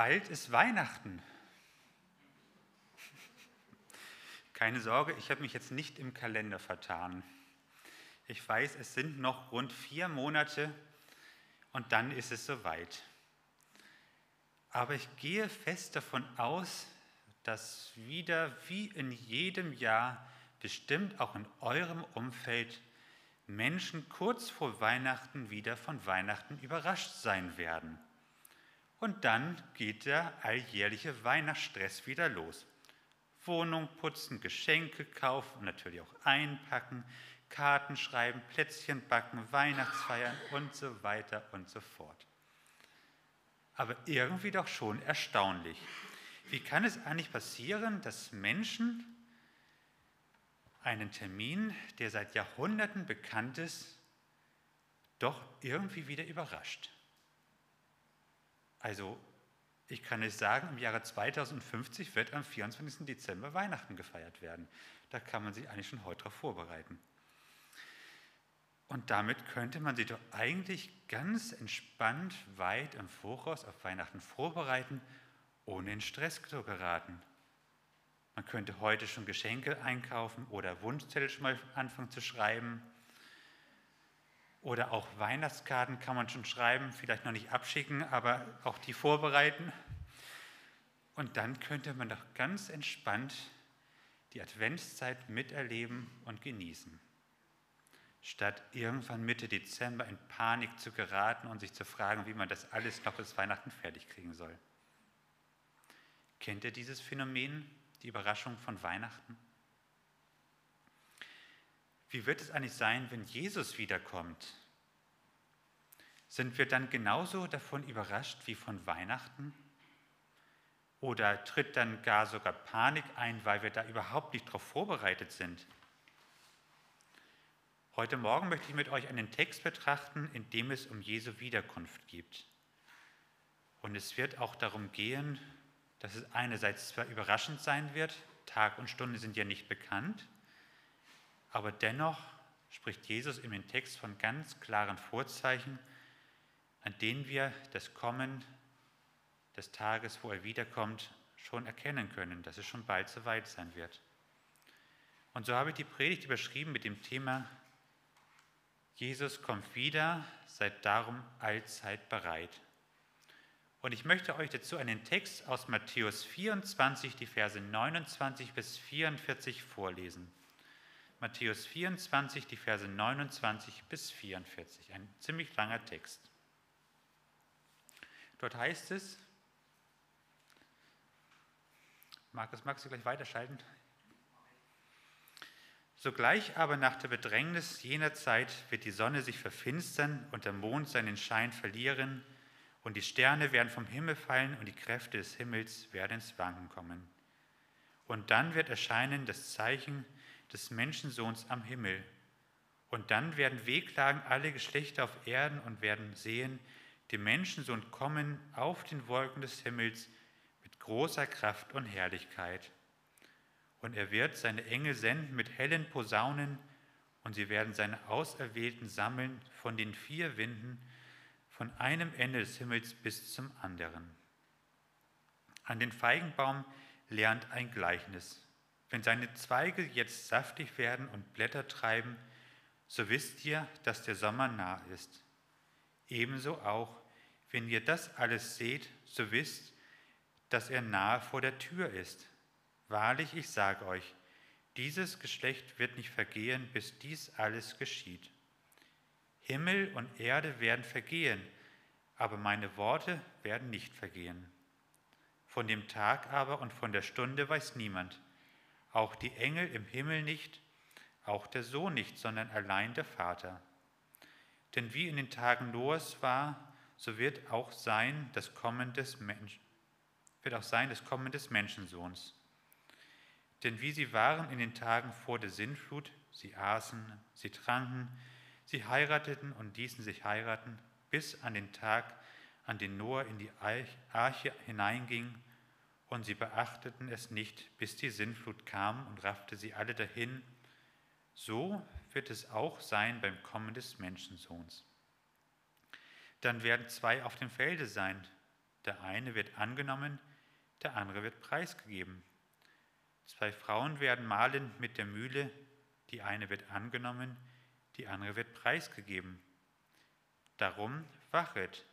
bald ist Weihnachten. Keine Sorge, ich habe mich jetzt nicht im Kalender vertan. Ich weiß, es sind noch rund vier Monate und dann ist es soweit. Aber ich gehe fest davon aus, dass wieder wie in jedem Jahr bestimmt auch in eurem Umfeld Menschen kurz vor Weihnachten wieder von Weihnachten überrascht sein werden. Und dann geht der alljährliche Weihnachtsstress wieder los. Wohnung putzen, Geschenke kaufen und natürlich auch einpacken, Karten schreiben, Plätzchen backen, Weihnachtsfeiern und so weiter und so fort. Aber irgendwie doch schon erstaunlich. Wie kann es eigentlich passieren, dass Menschen einen Termin, der seit Jahrhunderten bekannt ist, doch irgendwie wieder überrascht? Also ich kann es sagen, im Jahre 2050 wird am 24. Dezember Weihnachten gefeiert werden. Da kann man sich eigentlich schon heute darauf vorbereiten. Und damit könnte man sich doch eigentlich ganz entspannt weit im Voraus auf Weihnachten vorbereiten, ohne in Stress zu geraten. Man könnte heute schon Geschenke einkaufen oder Wunschzettel schon mal anfangen zu schreiben. Oder auch Weihnachtskarten kann man schon schreiben, vielleicht noch nicht abschicken, aber auch die vorbereiten. Und dann könnte man doch ganz entspannt die Adventszeit miterleben und genießen statt irgendwann Mitte Dezember in Panik zu geraten und sich zu fragen, wie man das alles noch bis Weihnachten fertig kriegen soll. Kennt ihr dieses Phänomen, die Überraschung von Weihnachten? Wie wird es eigentlich sein, wenn Jesus wiederkommt? Sind wir dann genauso davon überrascht wie von Weihnachten? Oder tritt dann gar sogar Panik ein, weil wir da überhaupt nicht darauf vorbereitet sind? Heute Morgen möchte ich mit euch einen Text betrachten, in dem es um Jesu Wiederkunft geht. Und es wird auch darum gehen, dass es einerseits zwar überraschend sein wird, Tag und Stunde sind ja nicht bekannt, aber dennoch spricht Jesus in dem Text von ganz klaren Vorzeichen, an denen wir das Kommen des Tages, wo er wiederkommt, schon erkennen können, dass es schon bald soweit sein wird. Und so habe ich die Predigt überschrieben mit dem Thema Jesus kommt wieder, seid darum allzeit bereit. Und ich möchte euch dazu einen Text aus Matthäus 24, die Verse 29 bis 44 vorlesen. Matthäus 24, die Verse 29 bis 44, ein ziemlich langer Text. Dort heißt es, Markus, magst du gleich weiterschalten? Sogleich aber nach der Bedrängnis jener Zeit wird die Sonne sich verfinstern und der Mond seinen Schein verlieren und die Sterne werden vom Himmel fallen und die Kräfte des Himmels werden ins Wanken kommen. Und dann wird erscheinen das Zeichen des Menschensohns am Himmel. Und dann werden wehklagen alle Geschlechter auf Erden und werden sehen, den Menschensohn kommen auf den Wolken des Himmels mit großer Kraft und Herrlichkeit. Und er wird seine Engel senden mit hellen Posaunen, und sie werden seine Auserwählten sammeln von den vier Winden, von einem Ende des Himmels bis zum anderen. An den Feigenbaum lernt ein Gleichnis. Wenn seine Zweige jetzt saftig werden und Blätter treiben, so wisst ihr, dass der Sommer nah ist. Ebenso auch, wenn ihr das alles seht, so wisst, dass er nahe vor der Tür ist. Wahrlich, ich sage euch, dieses Geschlecht wird nicht vergehen, bis dies alles geschieht. Himmel und Erde werden vergehen, aber meine Worte werden nicht vergehen. Von dem Tag aber und von der Stunde weiß niemand, auch die Engel im Himmel nicht, auch der Sohn nicht, sondern allein der Vater. Denn wie in den Tagen Noahs war, so wird auch sein das Kommen des Menschen, wird auch sein das Kommen des Menschensohns. Denn wie sie waren in den Tagen vor der Sintflut, sie aßen, sie tranken, sie heirateten und ließen sich heiraten, bis an den Tag, an den Noah in die Arche hineinging, und sie beachteten es nicht, bis die Sintflut kam und raffte sie alle dahin. So wird es auch sein beim Kommen des Menschensohns. Dann werden zwei auf dem Felde sein, Der eine wird angenommen, der andere wird preisgegeben. Zwei Frauen werden mahlen mit der Mühle, die eine wird angenommen, die andere wird preisgegeben. Darum wachet,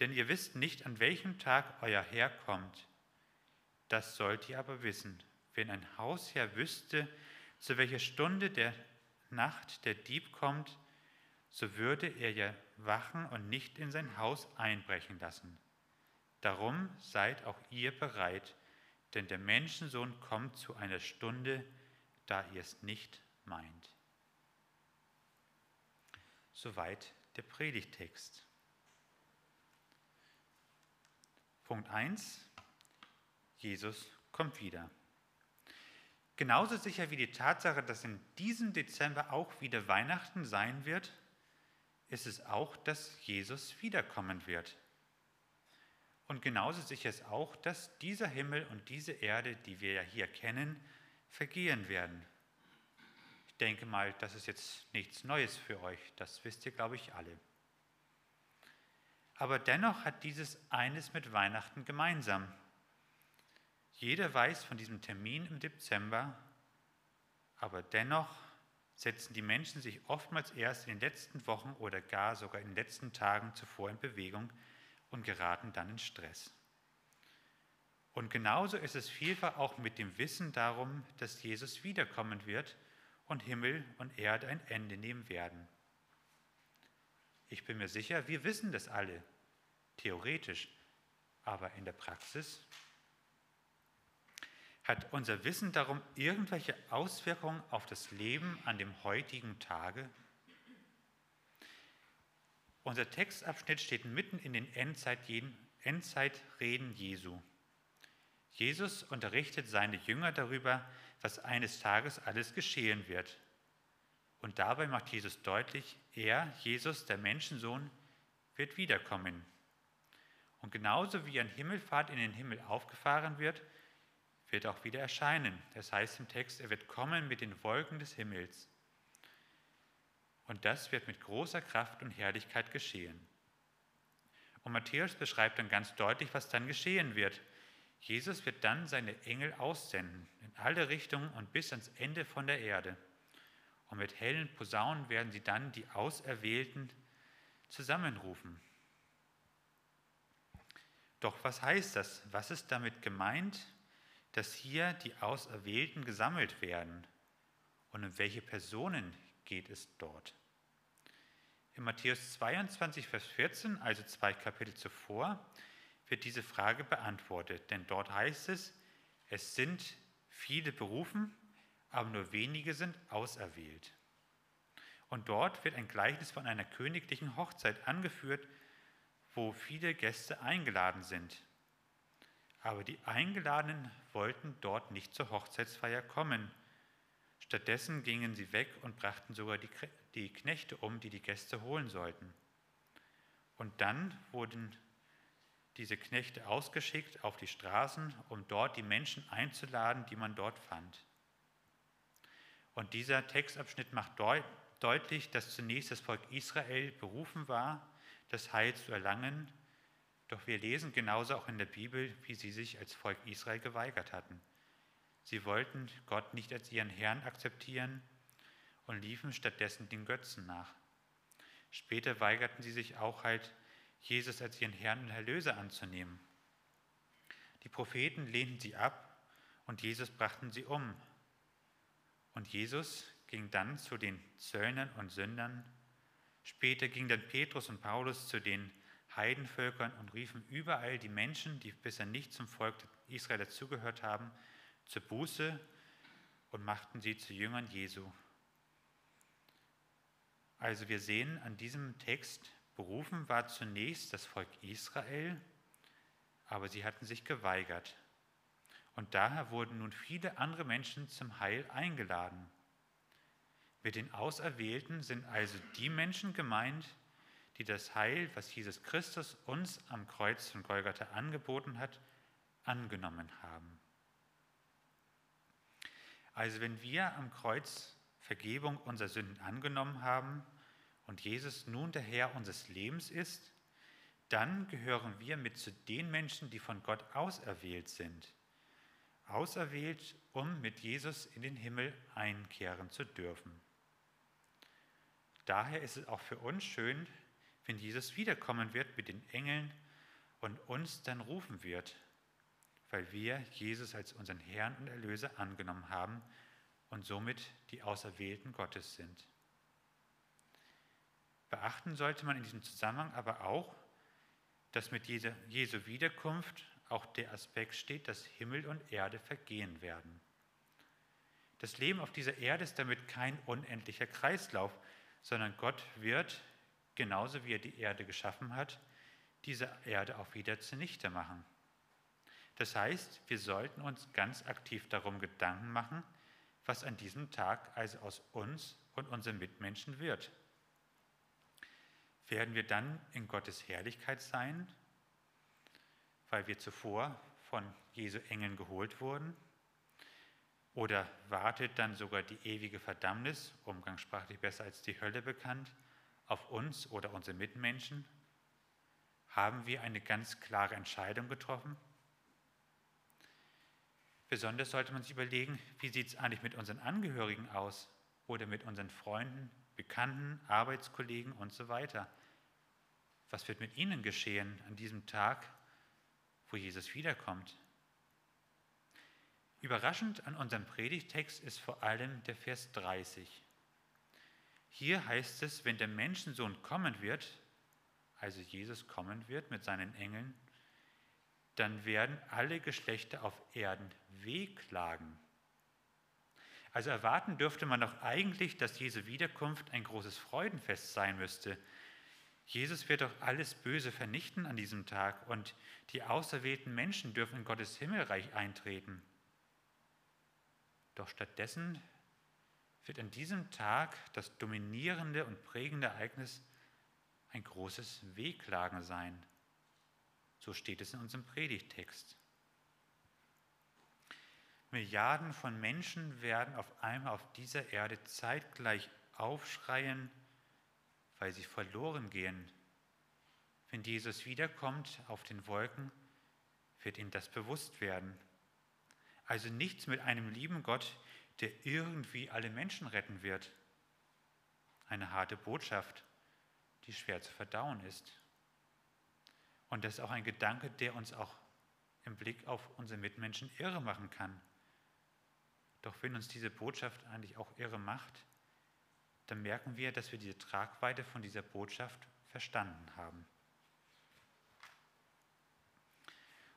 denn ihr wisst nicht, an welchem Tag euer Herr kommt. Das sollt ihr aber wissen. Wenn ein Hausherr wüsste, zu welcher Stunde der Nacht der Dieb kommt, so würde er ja wachen und nicht in sein Haus einbrechen lassen. Darum seid auch ihr bereit, denn der Menschensohn kommt zu einer Stunde, da ihr es nicht meint. Soweit der Predigtext. Punkt 1. Jesus kommt wieder. Genauso sicher wie die Tatsache, dass in diesem Dezember auch wieder Weihnachten sein wird, ist es auch, dass Jesus wiederkommen wird. Und genauso sicher ist auch, dass dieser Himmel und diese Erde, die wir ja hier kennen, vergehen werden. Ich denke mal, das ist jetzt nichts Neues für euch, das wisst ihr, glaube ich, alle. Aber dennoch hat dieses eines mit Weihnachten gemeinsam. Jeder weiß von diesem Termin im Dezember, aber dennoch setzen die Menschen sich oftmals erst in den letzten Wochen oder gar sogar in den letzten Tagen zuvor in Bewegung und geraten dann in Stress. Und genauso ist es vielfach auch mit dem Wissen darum, dass Jesus wiederkommen wird und Himmel und Erde ein Ende nehmen werden. Ich bin mir sicher, wir wissen das alle, theoretisch, aber in der Praxis hat unser Wissen darum irgendwelche Auswirkungen auf das Leben an dem heutigen Tage? Unser Textabschnitt steht mitten in den Endzeitreden Jesu. Jesus unterrichtet seine Jünger darüber, was eines Tages alles geschehen wird. Und dabei macht Jesus deutlich, er, Jesus, der Menschensohn, wird wiederkommen. Und genauso wie an Himmelfahrt in den Himmel aufgefahren wird, wird auch wieder erscheinen. Das heißt im Text, er wird kommen mit den Wolken des Himmels. Und das wird mit großer Kraft und Herrlichkeit geschehen. Und Matthäus beschreibt dann ganz deutlich, was dann geschehen wird. Jesus wird dann seine Engel aussenden in alle Richtungen und bis ans Ende von der Erde. Und mit hellen Posaunen werden sie dann die Auserwählten zusammenrufen. Doch was heißt das? Was ist damit gemeint? Dass hier die Auserwählten gesammelt werden. Und um welche Personen geht es dort? In Matthäus 22, Vers 14, also zwei Kapitel zuvor, wird diese Frage beantwortet. Denn dort heißt es, es sind viele berufen, aber nur wenige sind auserwählt. Und dort wird ein Gleichnis von einer königlichen Hochzeit angeführt, wo viele Gäste eingeladen sind. Aber die Eingeladenen wollten dort nicht zur Hochzeitsfeier kommen. Stattdessen gingen sie weg und brachten sogar die, die Knechte um, die die Gäste holen sollten. Und dann wurden diese Knechte ausgeschickt auf die Straßen, um dort die Menschen einzuladen, die man dort fand. Und dieser Textabschnitt macht deut deutlich, dass zunächst das Volk Israel berufen war, das Heil zu erlangen doch wir lesen genauso auch in der Bibel, wie sie sich als Volk Israel geweigert hatten. Sie wollten Gott nicht als ihren Herrn akzeptieren und liefen stattdessen den Götzen nach. Später weigerten sie sich auch halt, Jesus als ihren Herrn und Erlöser anzunehmen. Die Propheten lehnten sie ab und Jesus brachten sie um. Und Jesus ging dann zu den Zöllnern und Sündern. Später ging dann Petrus und Paulus zu den Heidenvölkern und riefen überall die Menschen, die bisher nicht zum Volk Israel dazugehört haben, zur Buße und machten sie zu Jüngern Jesu. Also wir sehen an diesem Text, berufen war zunächst das Volk Israel, aber sie hatten sich geweigert. Und daher wurden nun viele andere Menschen zum Heil eingeladen. Mit den Auserwählten sind also die Menschen gemeint, die das Heil, was Jesus Christus uns am Kreuz von Golgatha angeboten hat, angenommen haben. Also wenn wir am Kreuz Vergebung unserer Sünden angenommen haben und Jesus nun der Herr unseres Lebens ist, dann gehören wir mit zu den Menschen, die von Gott auserwählt sind. Auserwählt, um mit Jesus in den Himmel einkehren zu dürfen. Daher ist es auch für uns schön, wenn Jesus wiederkommen wird mit den Engeln und uns dann rufen wird, weil wir Jesus als unseren Herrn und Erlöser angenommen haben und somit die Auserwählten Gottes sind. Beachten sollte man in diesem Zusammenhang aber auch, dass mit Jesu Wiederkunft auch der Aspekt steht, dass Himmel und Erde vergehen werden. Das Leben auf dieser Erde ist damit kein unendlicher Kreislauf, sondern Gott wird, genauso wie er die Erde geschaffen hat, diese Erde auch wieder zunichte machen. Das heißt, wir sollten uns ganz aktiv darum Gedanken machen, was an diesem Tag also aus uns und unseren Mitmenschen wird. Werden wir dann in Gottes Herrlichkeit sein, weil wir zuvor von Jesu Engeln geholt wurden? Oder wartet dann sogar die ewige Verdammnis, umgangssprachlich besser als die Hölle bekannt, auf uns oder unsere Mitmenschen? Haben wir eine ganz klare Entscheidung getroffen? Besonders sollte man sich überlegen, wie sieht es eigentlich mit unseren Angehörigen aus oder mit unseren Freunden, Bekannten, Arbeitskollegen und so weiter. Was wird mit ihnen geschehen an diesem Tag, wo Jesus wiederkommt? Überraschend an unserem Predigtext ist vor allem der Vers 30. Hier heißt es, wenn der Menschensohn kommen wird, also Jesus kommen wird mit seinen Engeln, dann werden alle Geschlechter auf Erden wehklagen. Also erwarten dürfte man doch eigentlich, dass Jesu Wiederkunft ein großes Freudenfest sein müsste. Jesus wird doch alles Böse vernichten an diesem Tag und die auserwählten Menschen dürfen in Gottes Himmelreich eintreten. Doch stattdessen wird an diesem Tag das dominierende und prägende Ereignis ein großes Wehklagen sein. So steht es in unserem Predigtext. Milliarden von Menschen werden auf einmal auf dieser Erde zeitgleich aufschreien, weil sie verloren gehen. Wenn Jesus wiederkommt auf den Wolken, wird ihnen das bewusst werden. Also nichts mit einem lieben Gott, der irgendwie alle Menschen retten wird. Eine harte Botschaft, die schwer zu verdauen ist. Und das ist auch ein Gedanke, der uns auch im Blick auf unsere Mitmenschen irre machen kann. Doch wenn uns diese Botschaft eigentlich auch irre macht, dann merken wir, dass wir diese Tragweite von dieser Botschaft verstanden haben.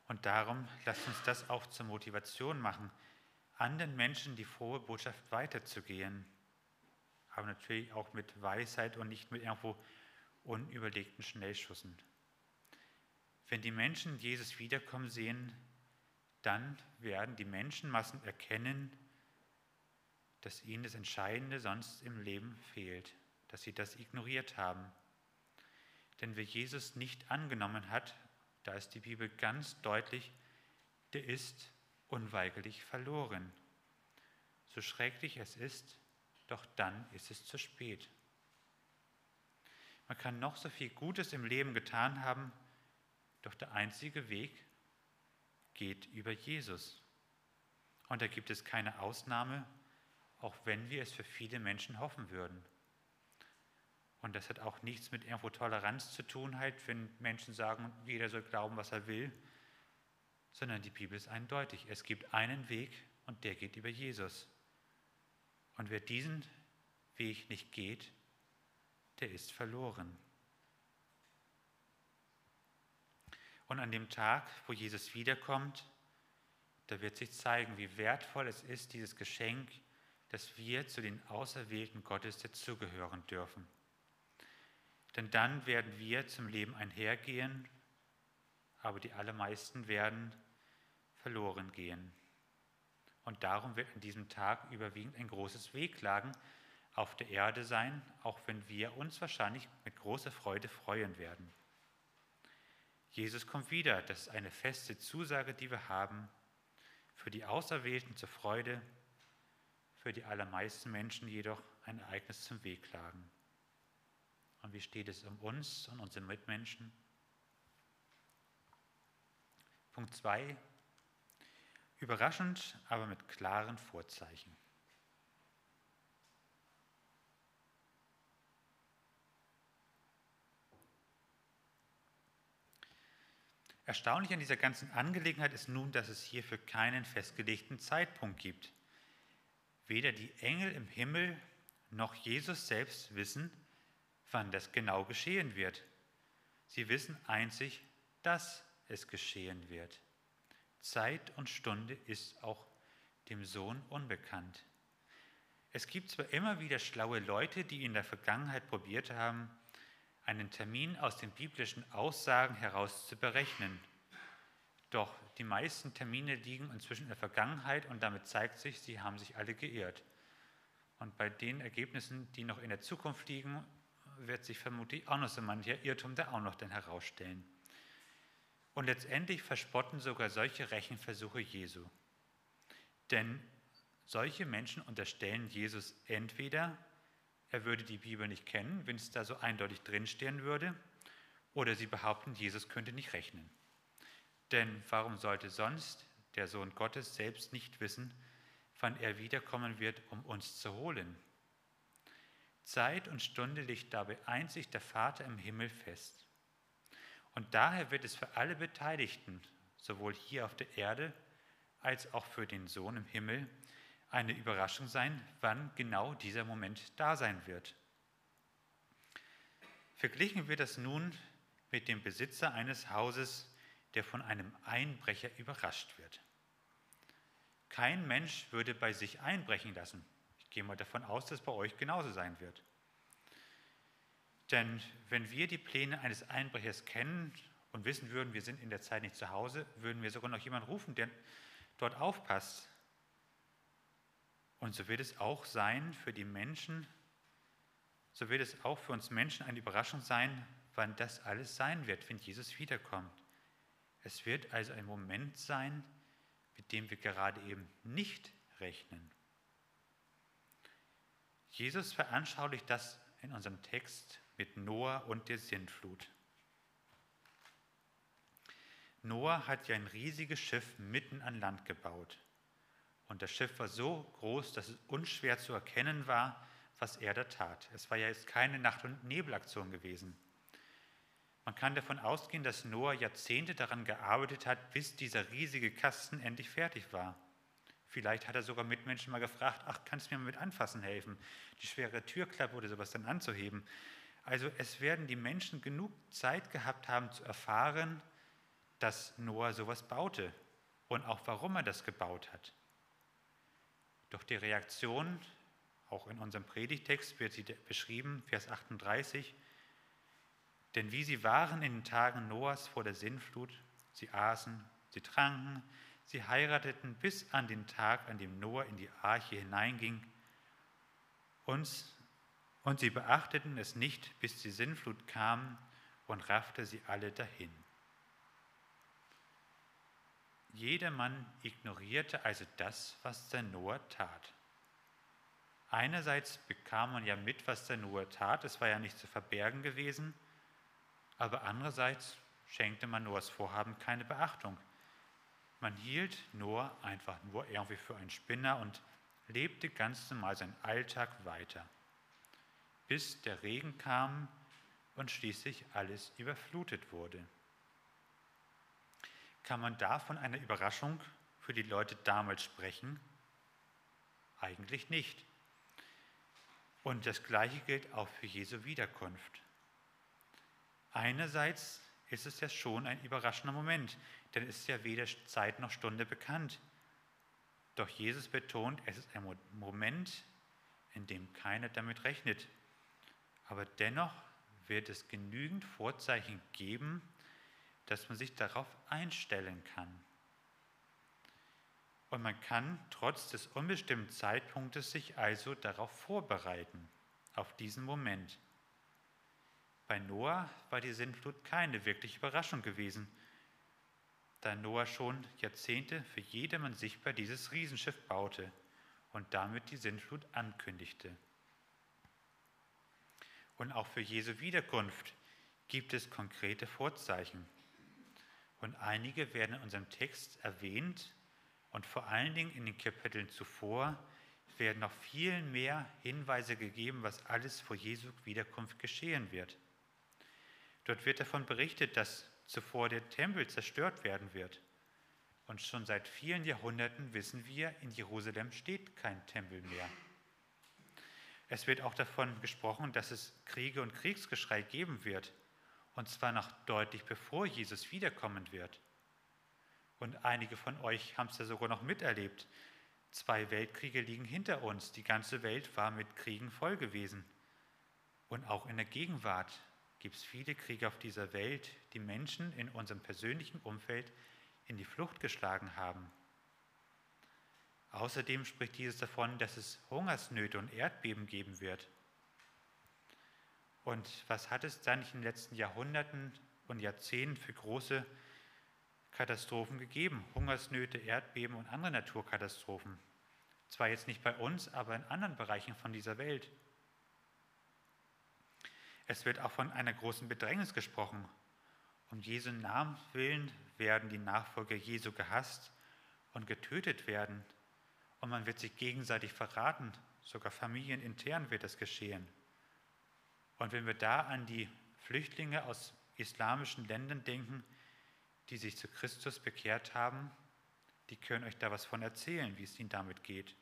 Und darum lasst uns das auch zur Motivation machen, anderen Menschen die frohe Botschaft weiterzugehen, aber natürlich auch mit Weisheit und nicht mit irgendwo unüberlegten Schnellschüssen. Wenn die Menschen Jesus wiederkommen sehen, dann werden die Menschenmassen erkennen, dass ihnen das Entscheidende sonst im Leben fehlt, dass sie das ignoriert haben. Denn wer Jesus nicht angenommen hat, da ist die Bibel ganz deutlich, der ist unweigerlich verloren. So schrecklich es ist, doch dann ist es zu spät. Man kann noch so viel Gutes im Leben getan haben, doch der einzige Weg geht über Jesus. Und da gibt es keine Ausnahme, auch wenn wir es für viele Menschen hoffen würden. Und das hat auch nichts mit irgendwo Toleranz zu tun, halt, wenn Menschen sagen, jeder soll glauben, was er will, sondern die Bibel ist eindeutig. Es gibt einen Weg und der geht über Jesus. Und wer diesen Weg nicht geht, der ist verloren. Und an dem Tag, wo Jesus wiederkommt, da wird sich zeigen, wie wertvoll es ist, dieses Geschenk, dass wir zu den Auserwählten Gottes dazugehören dürfen. Denn dann werden wir zum Leben einhergehen, aber die allermeisten werden verloren gehen. Und darum wird an diesem Tag überwiegend ein großes Wehklagen auf der Erde sein, auch wenn wir uns wahrscheinlich mit großer Freude freuen werden. Jesus kommt wieder. Das ist eine feste Zusage, die wir haben. Für die Auserwählten zur Freude, für die allermeisten Menschen jedoch ein Ereignis zum Wehklagen. Und wie steht es um uns und unsere Mitmenschen? Punkt 2. Überraschend, aber mit klaren Vorzeichen. Erstaunlich an dieser ganzen Angelegenheit ist nun, dass es hierfür keinen festgelegten Zeitpunkt gibt. Weder die Engel im Himmel noch Jesus selbst wissen, wann das genau geschehen wird. Sie wissen einzig, dass es geschehen wird. Zeit und Stunde ist auch dem Sohn unbekannt. Es gibt zwar immer wieder schlaue Leute, die in der Vergangenheit probiert haben, einen Termin aus den biblischen Aussagen heraus zu berechnen. Doch die meisten Termine liegen inzwischen in der Vergangenheit und damit zeigt sich, sie haben sich alle geirrt. Und bei den Ergebnissen, die noch in der Zukunft liegen, wird sich vermutlich auch noch so mancher Irrtum da auch noch dann herausstellen. Und letztendlich verspotten sogar solche Rechenversuche Jesu. Denn solche Menschen unterstellen Jesus entweder, er würde die Bibel nicht kennen, wenn es da so eindeutig drinstehen würde, oder sie behaupten, Jesus könnte nicht rechnen. Denn warum sollte sonst der Sohn Gottes selbst nicht wissen, wann er wiederkommen wird, um uns zu holen? Zeit und Stunde liegt dabei einzig der Vater im Himmel fest. Und daher wird es für alle Beteiligten, sowohl hier auf der Erde als auch für den Sohn im Himmel, eine Überraschung sein, wann genau dieser Moment da sein wird. Verglichen wird das nun mit dem Besitzer eines Hauses, der von einem Einbrecher überrascht wird. Kein Mensch würde bei sich einbrechen lassen. Ich gehe mal davon aus, dass es bei euch genauso sein wird. Denn wenn wir die Pläne eines Einbrechers kennen und wissen würden, wir sind in der Zeit nicht zu Hause, würden wir sogar noch jemanden rufen, der dort aufpasst. Und so wird es auch sein für die Menschen, so wird es auch für uns Menschen eine Überraschung sein, wann das alles sein wird, wenn Jesus wiederkommt. Es wird also ein Moment sein, mit dem wir gerade eben nicht rechnen. Jesus veranschaulicht das in unserem Text mit Noah und der Sintflut. Noah hat ja ein riesiges Schiff mitten an Land gebaut. Und das Schiff war so groß, dass es unschwer zu erkennen war, was er da tat. Es war ja jetzt keine Nacht- und Nebelaktion gewesen. Man kann davon ausgehen, dass Noah Jahrzehnte daran gearbeitet hat, bis dieser riesige Kasten endlich fertig war. Vielleicht hat er sogar Mitmenschen mal gefragt, ach, kannst du mir mit anfassen helfen, die schwere Türklappe oder sowas dann anzuheben. Also es werden die Menschen genug Zeit gehabt haben zu erfahren, dass Noah sowas baute und auch warum er das gebaut hat. Doch die Reaktion, auch in unserem Predigtext wird sie beschrieben, Vers 38, denn wie sie waren in den Tagen Noahs vor der Sintflut, sie aßen, sie tranken, sie heirateten bis an den Tag, an dem Noah in die Arche hineinging, und, und sie beachteten es nicht, bis die Sintflut kam und raffte sie alle dahin. Jedermann ignorierte also das, was der Noah tat. Einerseits bekam man ja mit, was der Noah tat, es war ja nicht zu verbergen gewesen, aber andererseits schenkte man Noahs Vorhaben keine Beachtung. Man hielt Noah einfach nur irgendwie für einen Spinner und lebte ganz normal seinen Alltag weiter, bis der Regen kam und schließlich alles überflutet wurde. Kann man da von einer Überraschung für die Leute damals sprechen? Eigentlich nicht. Und das Gleiche gilt auch für Jesu Wiederkunft. Einerseits ist es ja schon ein überraschender Moment, denn es ist ja weder Zeit noch Stunde bekannt. Doch Jesus betont, es ist ein Moment, in dem keiner damit rechnet. Aber dennoch wird es genügend Vorzeichen geben, dass man sich darauf einstellen kann. Und man kann trotz des unbestimmten Zeitpunktes sich also darauf vorbereiten, auf diesen Moment. Bei Noah war die Sintflut keine wirkliche Überraschung gewesen, da Noah schon Jahrzehnte für jedermann sichtbar dieses Riesenschiff baute und damit die Sintflut ankündigte. Und auch für Jesu Wiederkunft gibt es konkrete Vorzeichen. Und einige werden in unserem Text erwähnt und vor allen Dingen in den Kapiteln zuvor werden noch viel mehr Hinweise gegeben, was alles vor Jesu Wiederkunft geschehen wird. Dort wird davon berichtet, dass zuvor der Tempel zerstört werden wird. Und schon seit vielen Jahrhunderten wissen wir, in Jerusalem steht kein Tempel mehr. Es wird auch davon gesprochen, dass es Kriege und Kriegsgeschrei geben wird, und zwar noch deutlich bevor Jesus wiederkommen wird. Und einige von euch haben es ja sogar noch miterlebt. Zwei Weltkriege liegen hinter uns. Die ganze Welt war mit Kriegen voll gewesen. Und auch in der Gegenwart gibt es viele Kriege auf dieser Welt, die Menschen in unserem persönlichen Umfeld in die Flucht geschlagen haben. Außerdem spricht Jesus davon, dass es Hungersnöte und Erdbeben geben wird. Und was hat es dann in den letzten Jahrhunderten und Jahrzehnten für große Katastrophen gegeben? Hungersnöte, Erdbeben und andere Naturkatastrophen. Zwar jetzt nicht bei uns, aber in anderen Bereichen von dieser Welt. Es wird auch von einer großen Bedrängnis gesprochen. Um Jesu Namen willen werden die Nachfolger Jesu gehasst und getötet werden. Und man wird sich gegenseitig verraten. Sogar familienintern wird das geschehen. Und wenn wir da an die Flüchtlinge aus islamischen Ländern denken, die sich zu Christus bekehrt haben, die können euch da was von erzählen, wie es ihnen damit geht.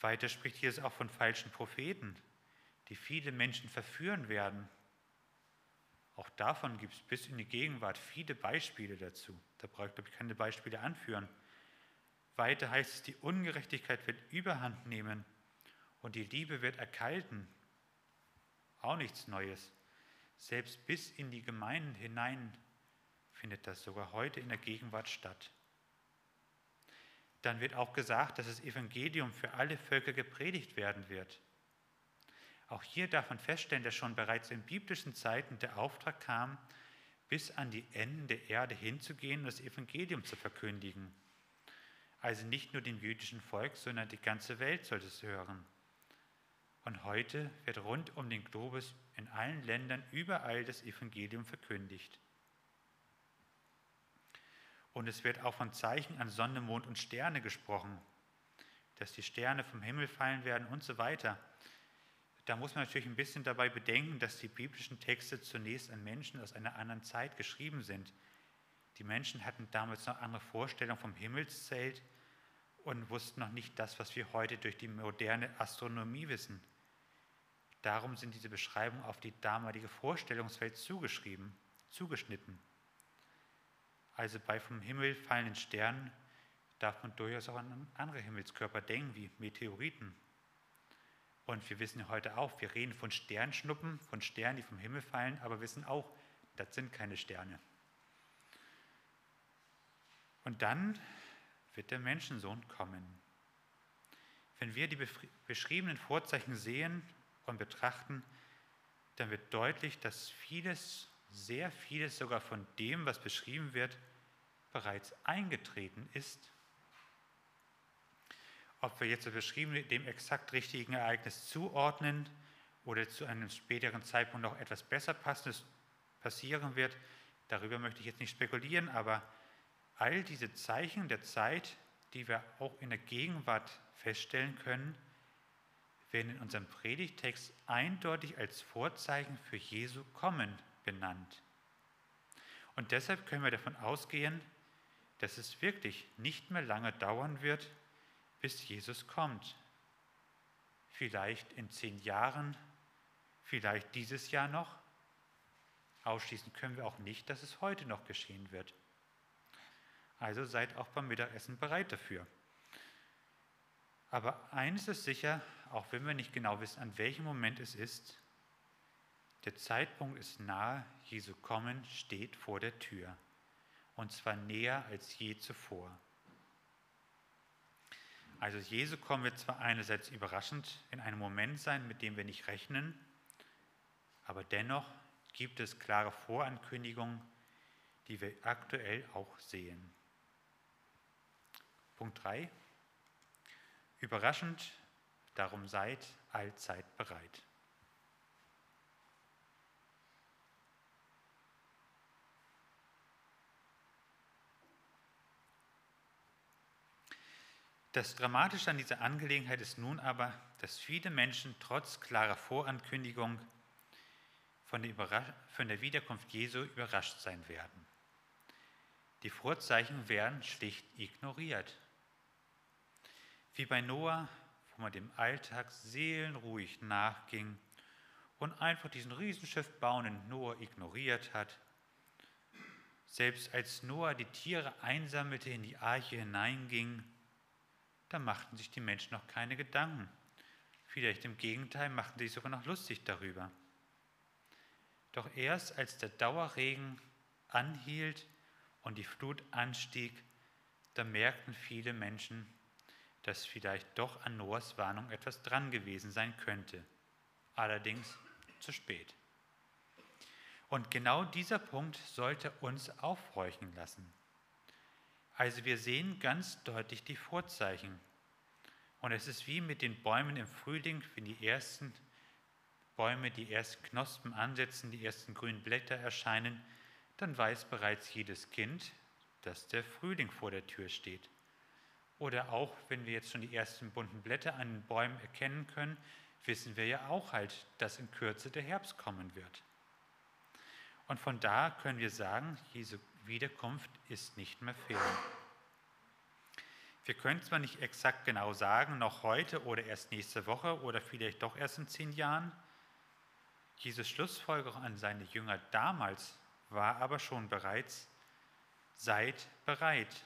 Weiter spricht Jesus auch von falschen Propheten, die viele Menschen verführen werden. Auch davon gibt es bis in die Gegenwart viele Beispiele dazu. Da brauche ich, glaube ich, keine Beispiele anführen. Weiter heißt es, die Ungerechtigkeit wird überhand nehmen und die Liebe wird erkalten. Auch nichts Neues. Selbst bis in die Gemeinden hinein findet das sogar heute in der Gegenwart statt. Dann wird auch gesagt, dass das Evangelium für alle Völker gepredigt werden wird. Auch hier darf man feststellen, dass schon bereits in biblischen Zeiten der Auftrag kam, bis an die Enden der Erde hinzugehen und das Evangelium zu verkündigen. Also nicht nur dem jüdischen Volk, sondern die ganze Welt sollte es hören. Und heute wird rund um den Globus in allen Ländern überall das Evangelium verkündigt. Und es wird auch von Zeichen an Sonne, Mond und Sterne gesprochen, dass die Sterne vom Himmel fallen werden und so weiter. Da muss man natürlich ein bisschen dabei bedenken, dass die biblischen Texte zunächst an Menschen aus einer anderen Zeit geschrieben sind. Die Menschen hatten damals noch andere Vorstellungen vom Himmelszelt und wussten noch nicht das, was wir heute durch die moderne Astronomie wissen. Darum sind diese Beschreibungen auf die damalige Vorstellungswelt zugeschrieben, zugeschnitten. Also bei vom Himmel fallenden Sternen darf man durchaus auch an andere Himmelskörper denken, wie Meteoriten und wir wissen heute auch, wir reden von Sternschnuppen, von Sternen, die vom Himmel fallen, aber wissen auch, das sind keine Sterne. Und dann wird der Menschensohn kommen. Wenn wir die beschriebenen Vorzeichen sehen und betrachten, dann wird deutlich, dass vieles, sehr vieles sogar von dem, was beschrieben wird, bereits eingetreten ist ob wir jetzt das beschriebene dem exakt richtigen Ereignis zuordnen oder zu einem späteren Zeitpunkt noch etwas besser passendes passieren wird, darüber möchte ich jetzt nicht spekulieren, aber all diese Zeichen der Zeit, die wir auch in der Gegenwart feststellen können, werden in unserem Predigtext eindeutig als Vorzeichen für Jesu Kommen benannt. Und deshalb können wir davon ausgehen, dass es wirklich nicht mehr lange dauern wird, bis Jesus kommt. Vielleicht in zehn Jahren, vielleicht dieses Jahr noch. Ausschließen können wir auch nicht, dass es heute noch geschehen wird. Also seid auch beim Mittagessen bereit dafür. Aber eines ist sicher, auch wenn wir nicht genau wissen, an welchem Moment es ist, der Zeitpunkt ist nahe, Jesu Kommen steht vor der Tür. Und zwar näher als je zuvor. Also Jesu kommen wird zwar einerseits überraschend in einem Moment sein, mit dem wir nicht rechnen, aber dennoch gibt es klare Vorankündigungen, die wir aktuell auch sehen. Punkt 3. Überraschend, darum seid allzeit bereit. Das Dramatische an dieser Angelegenheit ist nun aber, dass viele Menschen trotz klarer Vorankündigung von der, von der, Wiederkunft Jesu überrascht sein werden. Die Vorzeichen werden schlicht ignoriert. Wie bei Noah, wo man dem Alltag seelenruhig nachging und einfach diesen Riesenschiff bauenden Noah ignoriert hat. Selbst als Noah die Tiere einsammelte, in die Arche hineinging, da machten sich die Menschen noch keine Gedanken. Vielleicht im Gegenteil machten sie sich sogar noch lustig darüber. Doch erst als der Dauerregen anhielt und die Flut anstieg, da merkten viele Menschen, dass vielleicht doch an Noahs Warnung etwas dran gewesen sein könnte. Allerdings zu spät. Und genau dieser Punkt sollte uns aufhorchen lassen. Also wir sehen ganz deutlich die Vorzeichen. Und es ist wie mit den Bäumen im Frühling, wenn die ersten Bäume die ersten Knospen ansetzen, die ersten grünen Blätter erscheinen, dann weiß bereits jedes Kind, dass der Frühling vor der Tür steht. Oder auch, wenn wir jetzt schon die ersten bunten Blätter an den Bäumen erkennen können, wissen wir ja auch halt, dass in Kürze der Herbst kommen wird. Und von da können wir sagen, Jesu Wiederkunft ist nicht mehr fern. Wir können zwar nicht exakt genau sagen, noch heute oder erst nächste Woche oder vielleicht doch erst in zehn Jahren. Jesus Schlussfolgerung an seine Jünger damals war aber schon bereits, seid bereit,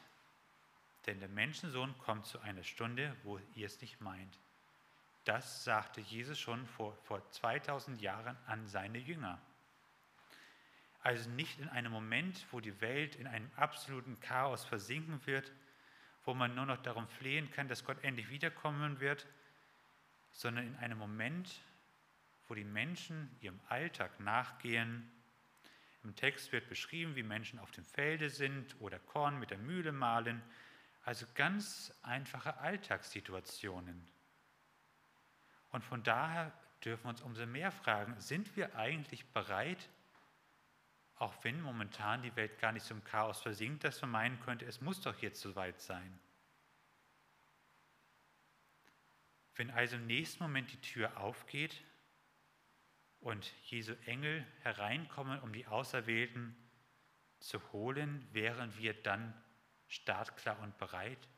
denn der Menschensohn kommt zu einer Stunde, wo ihr es nicht meint. Das sagte Jesus schon vor, vor 2000 Jahren an seine Jünger. Also nicht in einem Moment, wo die Welt in einem absoluten Chaos versinken wird, wo man nur noch darum flehen kann, dass Gott endlich wiederkommen wird, sondern in einem Moment, wo die Menschen ihrem Alltag nachgehen. Im Text wird beschrieben, wie Menschen auf dem Felde sind oder Korn mit der Mühle mahlen also ganz einfache Alltagssituationen. Und von daher dürfen wir uns umso mehr fragen, sind wir eigentlich bereit, auch wenn momentan die Welt gar nicht zum Chaos versinkt, dass man meinen könnte, es muss doch jetzt soweit sein. Wenn also im nächsten Moment die Tür aufgeht und Jesu Engel hereinkommen, um die Auserwählten zu holen, wären wir dann startklar und bereit?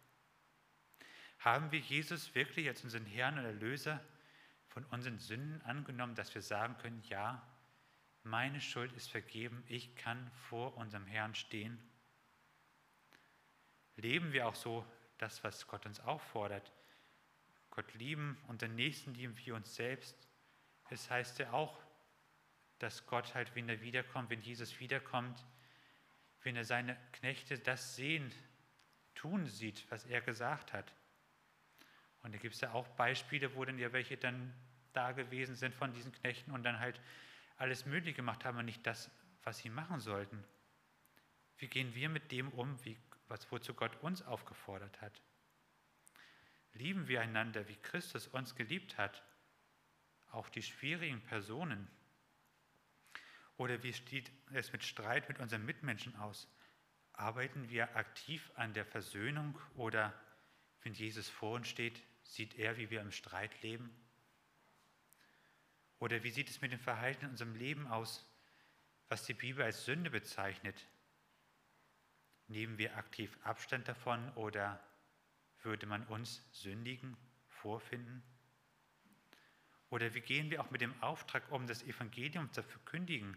Haben wir Jesus wirklich als unseren Herrn und Erlöser von unseren Sünden angenommen, dass wir sagen können, ja, meine Schuld ist vergeben, ich kann vor unserem Herrn stehen? Leben wir auch so das, was Gott uns auffordert? Gott lieben und den Nächsten lieben wie uns selbst. Es heißt ja auch, dass Gott halt, wenn er wiederkommt, wenn Jesus wiederkommt, wenn er seine Knechte das sehen, tun sieht, was er gesagt hat. Und da gibt es ja auch Beispiele, wo dann ja welche dann da gewesen sind von diesen Knechten und dann halt alles Mögliche gemacht haben und nicht das, was sie machen sollten. Wie gehen wir mit dem um, wie, was, wozu Gott uns aufgefordert hat? Lieben wir einander, wie Christus uns geliebt hat, auch die schwierigen Personen, oder wie steht es mit Streit mit unseren Mitmenschen aus? Arbeiten wir aktiv an der Versöhnung oder wenn Jesus vor uns steht, sieht er, wie wir im Streit leben? Oder wie sieht es mit dem Verhalten in unserem Leben aus, was die Bibel als Sünde bezeichnet? Nehmen wir aktiv Abstand davon oder würde man uns Sündigen vorfinden? Oder wie gehen wir auch mit dem Auftrag um, das Evangelium zu verkündigen?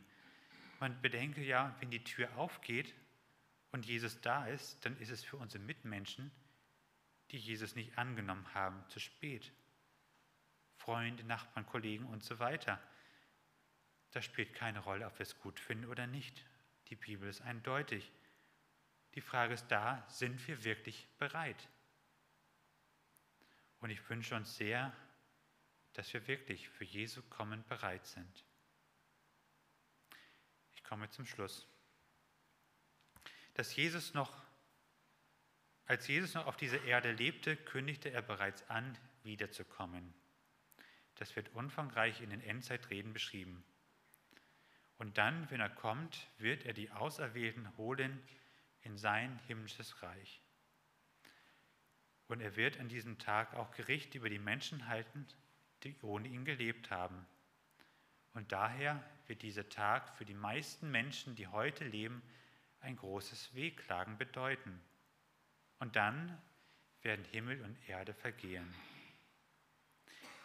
Man bedenke ja, wenn die Tür aufgeht und Jesus da ist, dann ist es für unsere Mitmenschen, die Jesus nicht angenommen haben, zu spät. Freunde, Nachbarn, Kollegen und so weiter. Das spielt keine Rolle, ob wir es gut finden oder nicht. Die Bibel ist eindeutig. Die Frage ist da, sind wir wirklich bereit? Und ich wünsche uns sehr, dass wir wirklich für Jesu kommen bereit sind komme zum Schluss. Dass Jesus noch, als Jesus noch auf dieser Erde lebte, kündigte er bereits an, wiederzukommen. Das wird umfangreich in den Endzeitreden beschrieben. Und dann, wenn er kommt, wird er die Auserwählten holen in sein himmlisches Reich. Und er wird an diesem Tag auch Gericht über die Menschen halten, die ohne ihn gelebt haben. Und daher wird dieser Tag für die meisten Menschen, die heute leben, ein großes Wehklagen bedeuten. Und dann werden Himmel und Erde vergehen.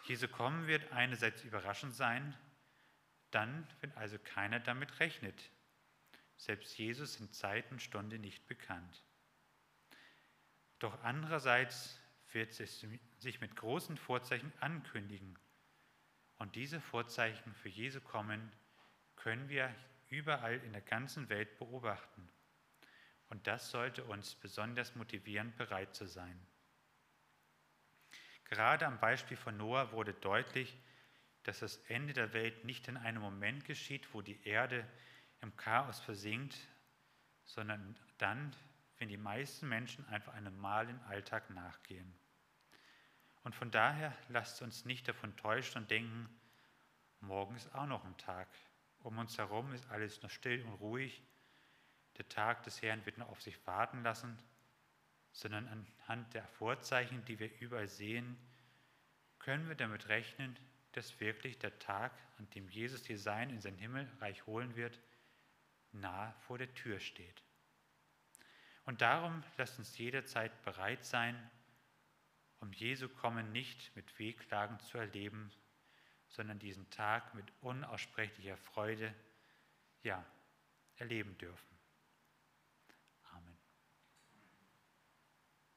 Jesu kommen wird einerseits überraschend sein, dann, wenn also keiner damit rechnet. Selbst Jesus in Zeit und Stunde nicht bekannt. Doch andererseits wird es sich mit großen Vorzeichen ankündigen. Und diese Vorzeichen für Jesu kommen können wir überall in der ganzen Welt beobachten. Und das sollte uns besonders motivieren, bereit zu sein. Gerade am Beispiel von Noah wurde deutlich, dass das Ende der Welt nicht in einem Moment geschieht, wo die Erde im Chaos versinkt, sondern dann, wenn die meisten Menschen einfach einem normalen Alltag nachgehen. Und von daher lasst uns nicht davon täuschen und denken, morgen ist auch noch ein Tag. Um uns herum ist alles noch still und ruhig. Der Tag des Herrn wird noch auf sich warten lassen, sondern anhand der Vorzeichen, die wir überall sehen, können wir damit rechnen, dass wirklich der Tag, an dem Jesus die Sein in sein Himmelreich holen wird, nahe vor der Tür steht. Und darum lasst uns jederzeit bereit sein, um Jesu Kommen nicht mit Wehklagen zu erleben, sondern diesen Tag mit unaussprechlicher Freude, ja, erleben dürfen.